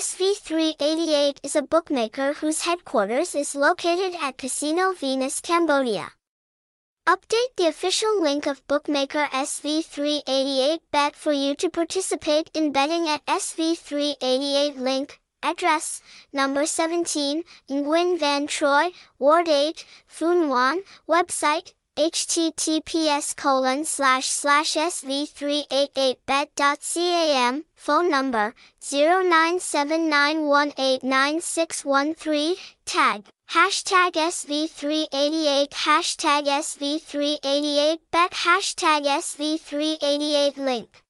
SV388 is a bookmaker whose headquarters is located at Casino Venus, Cambodia. Update the official link of bookmaker SV388 bet for you to participate in betting at SV388 link. Address, number 17, Nguyen Van Troi, Ward 8, Phu Nhuan, website, https colon slash slash sv388bet.cam, phone number 0979189613, tag, hashtag sv388, hashtag sv388bet, hashtag sv388 link.